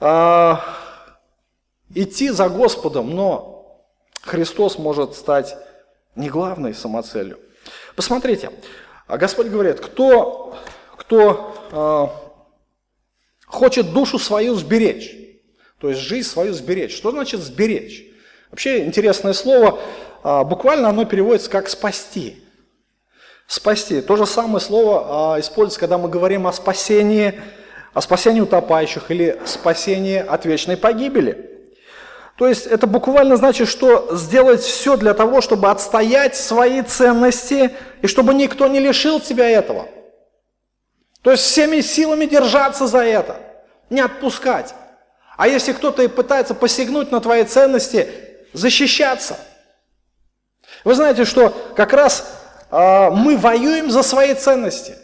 э, идти за Господом, но Христос может стать не главной самоцелью. Посмотрите, а Господь говорит, кто, кто э, хочет душу свою сберечь, то есть жизнь свою сберечь. Что значит сберечь? Вообще интересное слово, э, буквально оно переводится как спасти. Спасти. То же самое слово а, используется, когда мы говорим о спасении, о спасении утопающих или спасении от вечной погибели. То есть это буквально значит, что сделать все для того, чтобы отстоять свои ценности и чтобы никто не лишил тебя этого. То есть всеми силами держаться за это, не отпускать. А если кто-то и пытается посягнуть на твои ценности, защищаться. Вы знаете, что как раз а, мы воюем за свои ценности.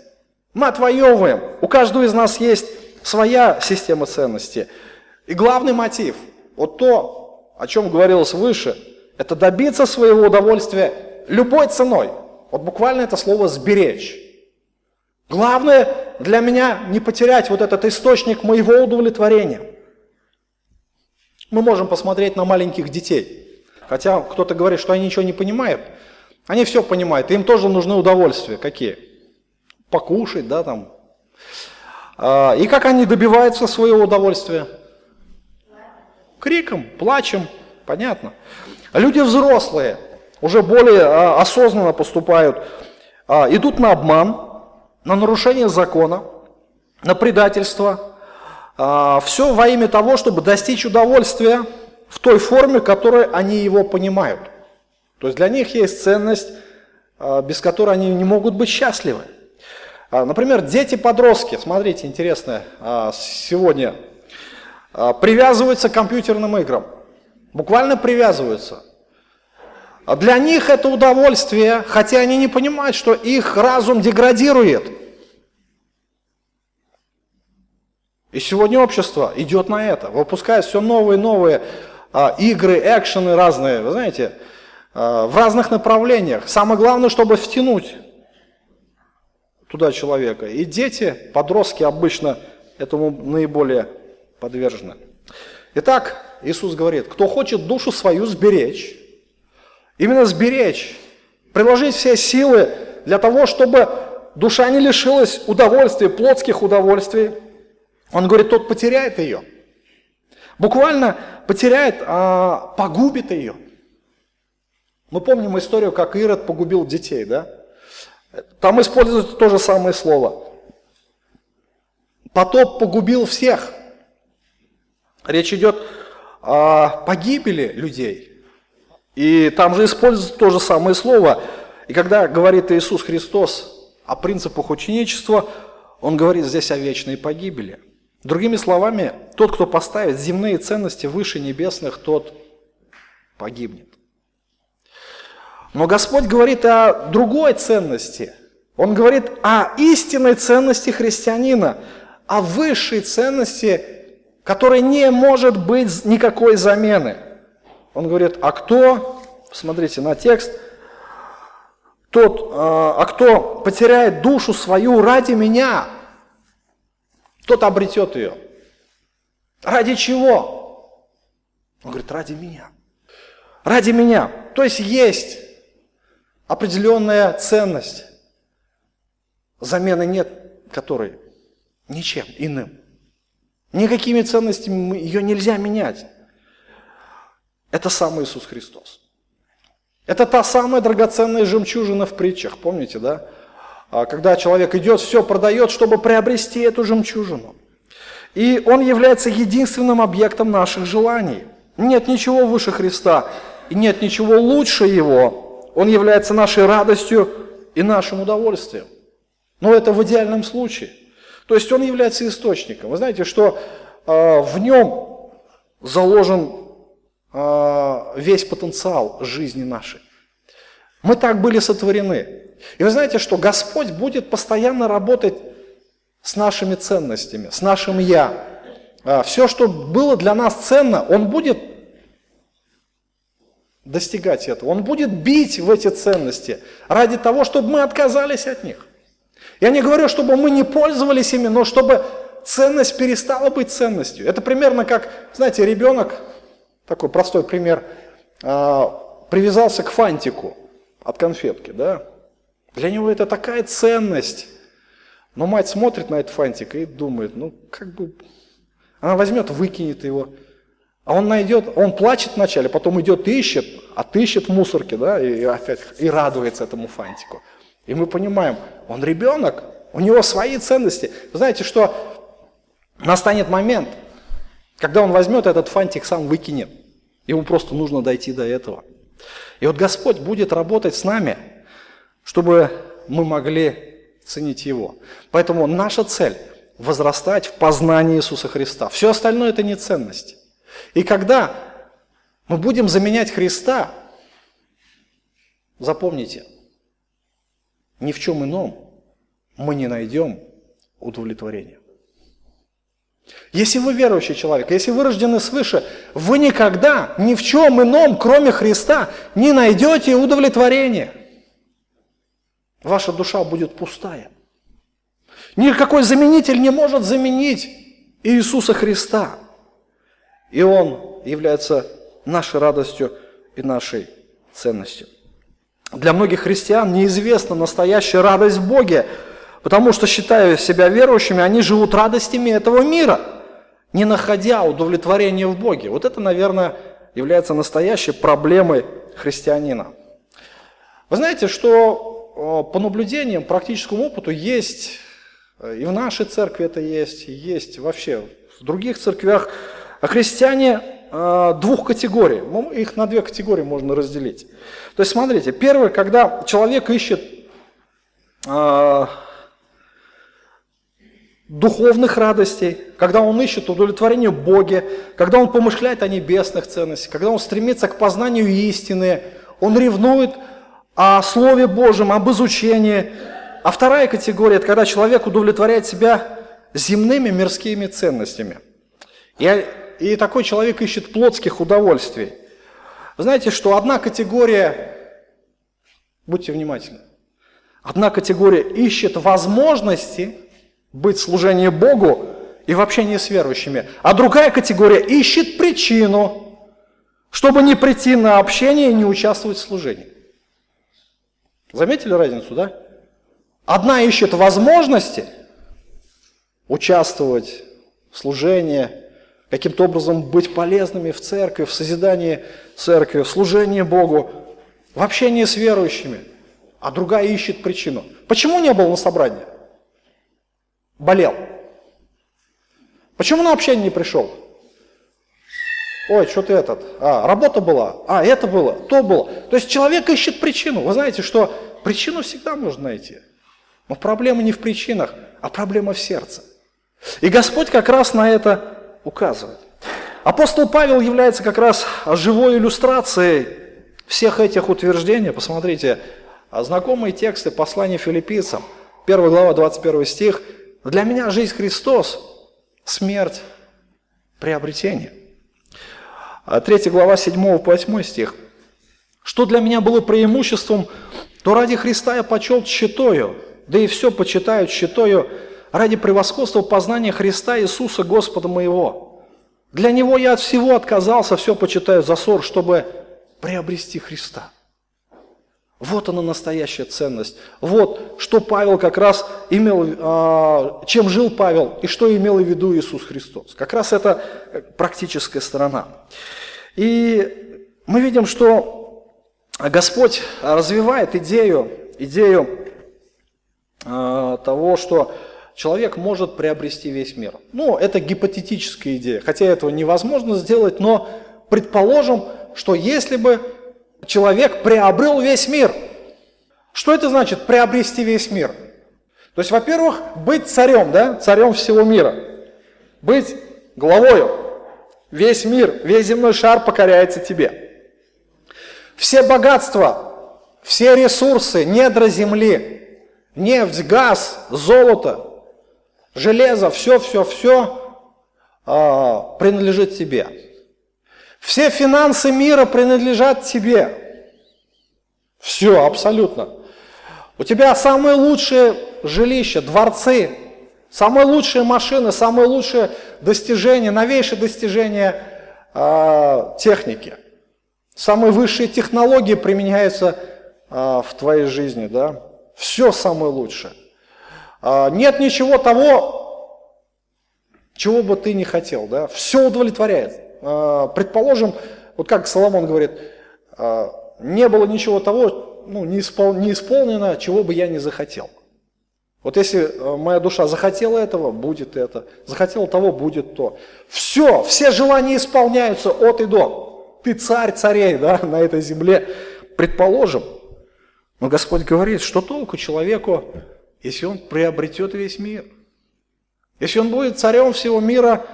Мы отвоевываем. У каждого из нас есть своя система ценностей. И главный мотив, вот то, о чем говорилось выше, это добиться своего удовольствия любой ценой. Вот буквально это слово «сберечь». Главное для меня не потерять вот этот источник моего удовлетворения. Мы можем посмотреть на маленьких детей. Хотя кто-то говорит, что они ничего не понимают – они все понимают, им тоже нужны удовольствия. Какие? Покушать, да, там. А, и как они добиваются своего удовольствия? Криком, плачем, понятно. Люди взрослые, уже более а, осознанно поступают, а, идут на обман, на нарушение закона, на предательство. Все во имя того, чтобы достичь удовольствия в той форме, которой они его понимают. То есть для них есть ценность, а, без которой они не могут быть счастливы. А, например, дети-подростки, смотрите, интересно, а, сегодня привязываются к компьютерным играм. Буквально привязываются. Для них это удовольствие, хотя они не понимают, что их разум деградирует. И сегодня общество идет на это, выпускает все новые и новые игры, экшены разные. Вы знаете, Э, в разных направлениях. Самое главное, чтобы втянуть туда человека. И дети, подростки обычно этому наиболее подвержены. Итак, Иисус говорит, кто хочет душу свою сберечь, именно сберечь, приложить все силы для того, чтобы душа не лишилась удовольствий, плотских удовольствий, он говорит, тот потеряет ее. Буквально потеряет, а, погубит ее. Мы помним историю, как Ирод погубил детей, да? Там используется то же самое слово. Потоп погубил всех. Речь идет о погибели людей. И там же используется то же самое слово. И когда говорит Иисус Христос о принципах ученичества, Он говорит здесь о вечной погибели. Другими словами, тот, кто поставит земные ценности выше небесных, тот погибнет. Но Господь говорит о другой ценности. Он говорит о истинной ценности христианина, о высшей ценности, которой не может быть никакой замены. Он говорит, а кто, посмотрите на текст, тот, а, а кто потеряет душу свою ради меня, тот обретет ее. Ради чего? Он говорит, ради меня. Ради меня. То есть есть определенная ценность, замены нет которой ничем иным. Никакими ценностями ее нельзя менять. Это сам Иисус Христос. Это та самая драгоценная жемчужина в притчах, помните, да? А когда человек идет, все продает, чтобы приобрести эту жемчужину. И он является единственным объектом наших желаний. Нет ничего выше Христа, и нет ничего лучше Его, он является нашей радостью и нашим удовольствием. Но это в идеальном случае. То есть Он является источником. Вы знаете, что э, в Нем заложен э, весь потенциал жизни нашей. Мы так были сотворены. И вы знаете, что Господь будет постоянно работать с нашими ценностями, с нашим «я». А, Все, что было для нас ценно, Он будет достигать этого. Он будет бить в эти ценности ради того, чтобы мы отказались от них. Я не говорю, чтобы мы не пользовались ими, но чтобы ценность перестала быть ценностью. Это примерно как, знаете, ребенок, такой простой пример, а, привязался к фантику от конфетки, да? Для него это такая ценность. Но мать смотрит на этот фантик и думает, ну как бы, она возьмет, выкинет его. А он найдет, он плачет вначале, потом идет ищет, отыщет в мусорке, да, и опять и радуется этому фантику. И мы понимаем, он ребенок, у него свои ценности. Вы знаете, что настанет момент, когда он возьмет этот фантик, сам выкинет. Ему просто нужно дойти до этого. И вот Господь будет работать с нами, чтобы мы могли ценить Его. Поэтому наша цель – возрастать в познании Иисуса Христа. Все остальное – это не ценность. И когда мы будем заменять Христа, запомните, ни в чем ином мы не найдем удовлетворения. Если вы верующий человек, если вы рождены свыше, вы никогда ни в чем ином, кроме Христа, не найдете удовлетворения. Ваша душа будет пустая. Никакой заменитель не может заменить Иисуса Христа. И Он является нашей радостью и нашей ценностью. Для многих христиан неизвестна настоящая радость в Боге, потому что, считая себя верующими, они живут радостями этого мира, не находя удовлетворения в Боге. Вот это, наверное, является настоящей проблемой христианина. Вы знаете, что по наблюдениям, практическому опыту есть, э, и в нашей церкви это есть, есть вообще в других церквях, а христиане э, двух категорий. Их на две категории можно разделить. То есть, смотрите, первое, когда человек ищет э, духовных радостей, когда он ищет удовлетворение Боге, когда он помышляет о небесных ценностях, когда он стремится к познанию истины, он ревнует о Слове Божьем, об изучении. А вторая категория – это когда человек удовлетворяет себя земными мирскими ценностями. Я и такой человек ищет плотских удовольствий. Знаете, что одна категория, будьте внимательны, одна категория ищет возможности быть в служении Богу и в общении с верующими. А другая категория ищет причину, чтобы не прийти на общение и не участвовать в служении. Заметили разницу, да? Одна ищет возможности участвовать в служении, каким-то образом быть полезными в церкви, в созидании церкви, в служении Богу, в общении с верующими, а другая ищет причину. Почему не был на собрании? Болел. Почему на общение не пришел? Ой, что ты этот? А, работа была, а, это было, то было. То есть человек ищет причину. Вы знаете, что причину всегда можно найти. Но проблема не в причинах, а проблема в сердце. И Господь как раз на это указывает. Апостол Павел является как раз живой иллюстрацией всех этих утверждений. Посмотрите, знакомые тексты послания филиппийцам, 1 глава, 21 стих. «Для меня жизнь Христос, смерть приобретение». 3 глава 7 по 8 стих. «Что для меня было преимуществом, то ради Христа я почел считаю, да и все почитают считаю, ради превосходства познания Христа Иисуса Господа моего. Для Него я от всего отказался, все почитаю за ссор, чтобы приобрести Христа. Вот она настоящая ценность. Вот что Павел как раз имел, а, чем жил Павел и что имел в виду Иисус Христос. Как раз это практическая сторона. И мы видим, что Господь развивает идею, идею а, того, что человек может приобрести весь мир. Ну, это гипотетическая идея, хотя этого невозможно сделать, но предположим, что если бы человек приобрел весь мир, что это значит приобрести весь мир? То есть, во-первых, быть царем, да, царем всего мира, быть главою, весь мир, весь земной шар покоряется тебе. Все богатства, все ресурсы, недра земли, нефть, газ, золото, Железо, все, все, все а, принадлежит тебе. Все финансы мира принадлежат тебе. Все, абсолютно. У тебя самые лучшие жилища, дворцы, самые лучшие машины, самые лучшие достижения, новейшие достижения э, техники. Самые высшие технологии применяются э, в твоей жизни, да? Все самое лучшее. А, нет ничего того, чего бы ты не хотел, да, все удовлетворяет. А, предположим, вот как Соломон говорит, а, не было ничего того, ну, не, испол, не исполнено, чего бы я не захотел. Вот если моя душа захотела этого, будет это. Захотела того, будет то. Все, все желания исполняются от и до. Ты царь царей да, на этой земле, предположим. Но Господь говорит, что толку человеку если он приобретет весь мир. Если он будет царем всего мира,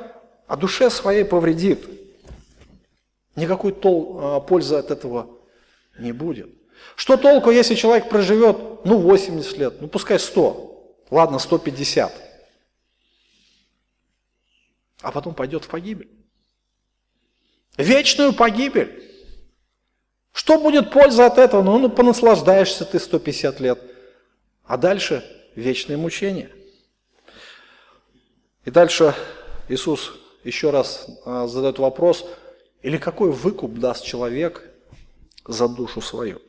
а душе своей повредит. Никакой тол, а, пользы от этого не будет. Что толку, если человек проживет, ну, 80 лет, ну, пускай 100, ладно, 150, а потом пойдет в погибель? Вечную погибель. Что будет польза от этого? Ну, ну понаслаждаешься ты 150 лет. А дальше вечное мучение. И дальше Иисус еще раз а, задает вопрос, или какой выкуп даст человек за душу свою?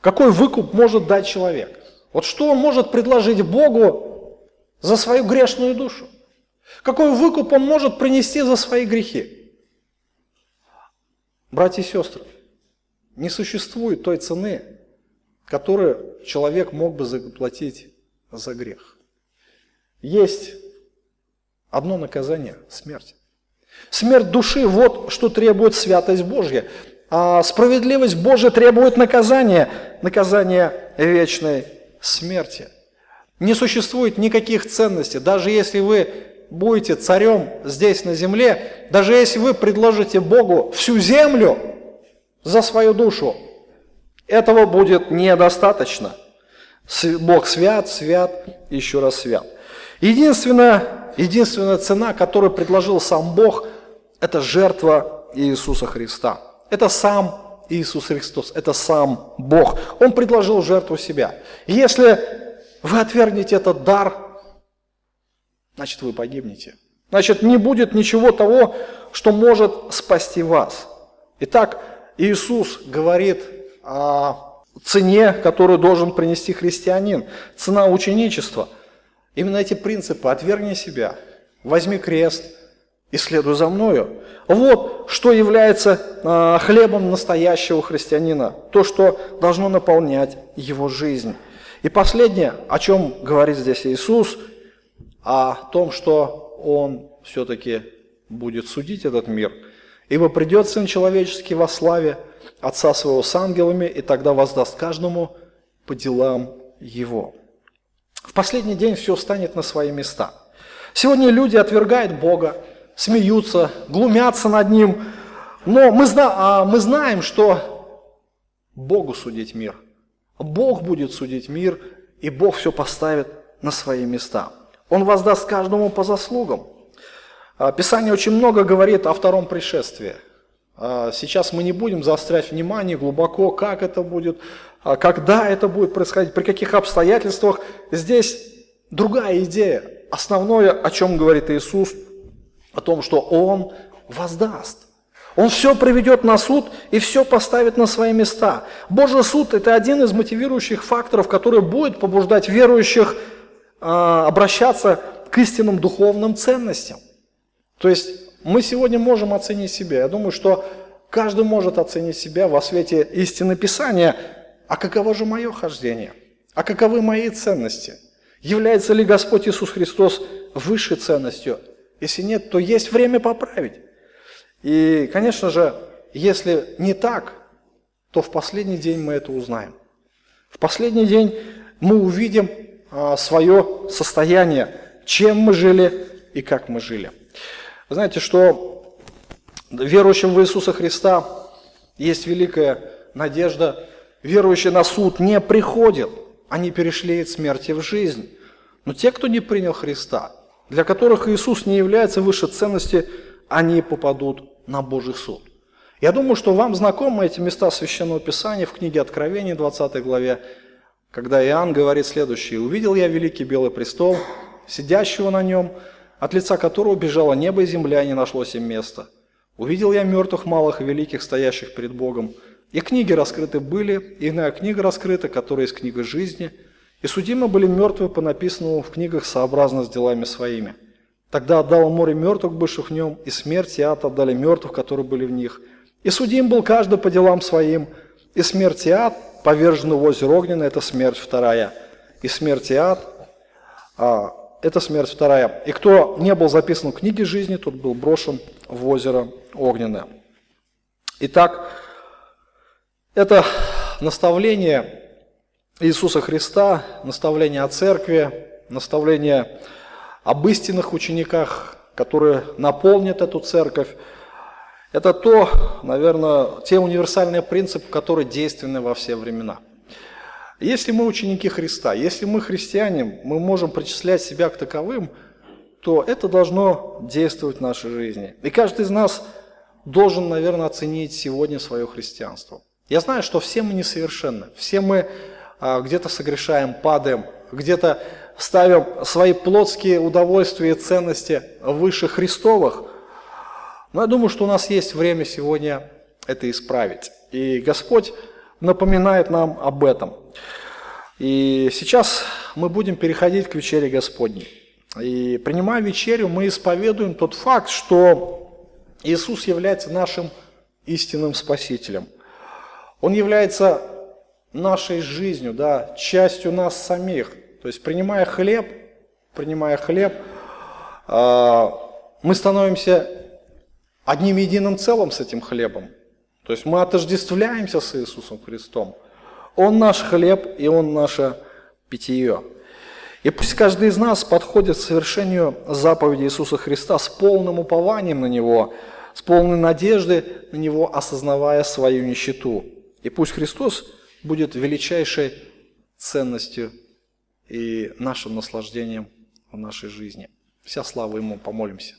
Какой выкуп может дать человек? Вот что он может предложить Богу за свою грешную душу? Какой выкуп он может принести за свои грехи? Братья и сестры, не существует той цены, которую человек мог бы заплатить за грех. Есть одно наказание – смерть. Смерть души – вот что требует святость Божья. А справедливость Божья требует наказания, наказания вечной смерти. Не существует никаких ценностей. Даже если вы будете царем здесь на земле, даже если вы предложите Богу всю землю за свою душу, этого будет недостаточно. Бог свят, свят, еще раз свят. Единственная, единственная цена, которую предложил сам Бог, это жертва Иисуса Христа. Это сам Иисус Христос, это сам Бог. Он предложил жертву себя. Если вы отвергнете этот дар, значит вы погибнете. Значит, не будет ничего того, что может спасти вас. Итак, Иисус говорит о цене, которую должен принести христианин. Цена ученичества. Именно эти принципы «отвергни себя», «возьми крест», и следуй за мною. Вот что является э, хлебом настоящего христианина, то, что должно наполнять его жизнь. И последнее, о чем говорит здесь Иисус, о том, что Он все-таки будет судить этот мир. Ибо придет Сын Человеческий во славе Отца Своего с ангелами, и тогда воздаст каждому по делам Его. В последний день все встанет на свои места. Сегодня люди отвергают Бога, смеются, глумятся над Ним, но мы, зна а мы знаем, что Богу судить мир. Бог будет судить мир, и Бог все поставит на свои места. Он воздаст каждому по заслугам. А, Писание очень много говорит о втором пришествии. А, сейчас мы не будем заострять внимание глубоко, как это будет, а, когда это будет происходить, при каких обстоятельствах. Здесь другая идея. Основное, о чем говорит Иисус, о том, что Он воздаст. Он все приведет на суд и все поставит на свои места. Божий суд – это один из мотивирующих факторов, который будет побуждать верующих э, обращаться к истинным духовным ценностям. То есть мы сегодня можем оценить себя. Я думаю, что каждый может оценить себя во свете истины Писания. А каково же мое хождение? А каковы мои ценности? Является ли Господь Иисус Христос высшей ценностью? Если нет, то есть время поправить. И, конечно же, если не так, то в последний день мы это узнаем. В последний день мы увидим а, свое состояние, чем мы жили и как мы жили. Знаете, что верующим в Иисуса Христа есть великая надежда. Верующие на суд не приходят, они перешли от смерти в жизнь. Но те, кто не принял Христа, для которых Иисус не является выше ценности, они попадут на Божий суд. Я думаю, что вам знакомы эти места Священного Писания в книге Откровения, 20 главе, когда Иоанн говорит следующее. «Увидел я великий белый престол, сидящего на нем, от лица которого бежало небо и земля, и не нашлось им места. Увидел я мертвых, малых и великих, стоящих перед Богом. И книги раскрыты были, и иная книга раскрыта, которая есть книга жизни, и судимы были мертвые по написанному в книгах сообразно с делами своими. Тогда отдал море мертвых, бывших в нем, и смерть и ад отдали мертвых, которые были в них. И судим был каждый по делам своим, и смерть и ад повержены в озеро огненное, это смерть вторая. И смерть и ад, а, это смерть вторая. И кто не был записан в книге жизни, тот был брошен в озеро огненное. Итак, это наставление Иисуса Христа, наставление о церкви, наставление об истинных учениках, которые наполнят эту церковь. Это то, наверное, те универсальные принципы, которые действенны во все времена. Если мы ученики Христа, если мы христиане, мы можем причислять себя к таковым, то это должно действовать в нашей жизни. И каждый из нас должен, наверное, оценить сегодня свое христианство. Я знаю, что все мы несовершенны, все мы а, где-то согрешаем, падаем, где-то ставим свои плотские удовольствия и ценности выше Христовых. Но я думаю, что у нас есть время сегодня это исправить. И Господь напоминает нам об этом. И сейчас мы будем переходить к вечере Господней. И принимая вечерю, мы исповедуем тот факт, что Иисус является нашим истинным Спасителем. Он является нашей жизнью, да, частью нас самих – то есть принимая хлеб, принимая хлеб, а, мы становимся одним единым целым с этим хлебом. То есть мы отождествляемся с Иисусом Христом. Он наш хлеб, и Он наше питье. И пусть каждый из нас подходит к совершению заповеди Иисуса Христа с полным упованием на Него, с полной надеждой на Него, осознавая свою нищету. И пусть Христос будет величайшей ценностью и нашим наслаждением в нашей жизни. Вся слава Ему, помолимся.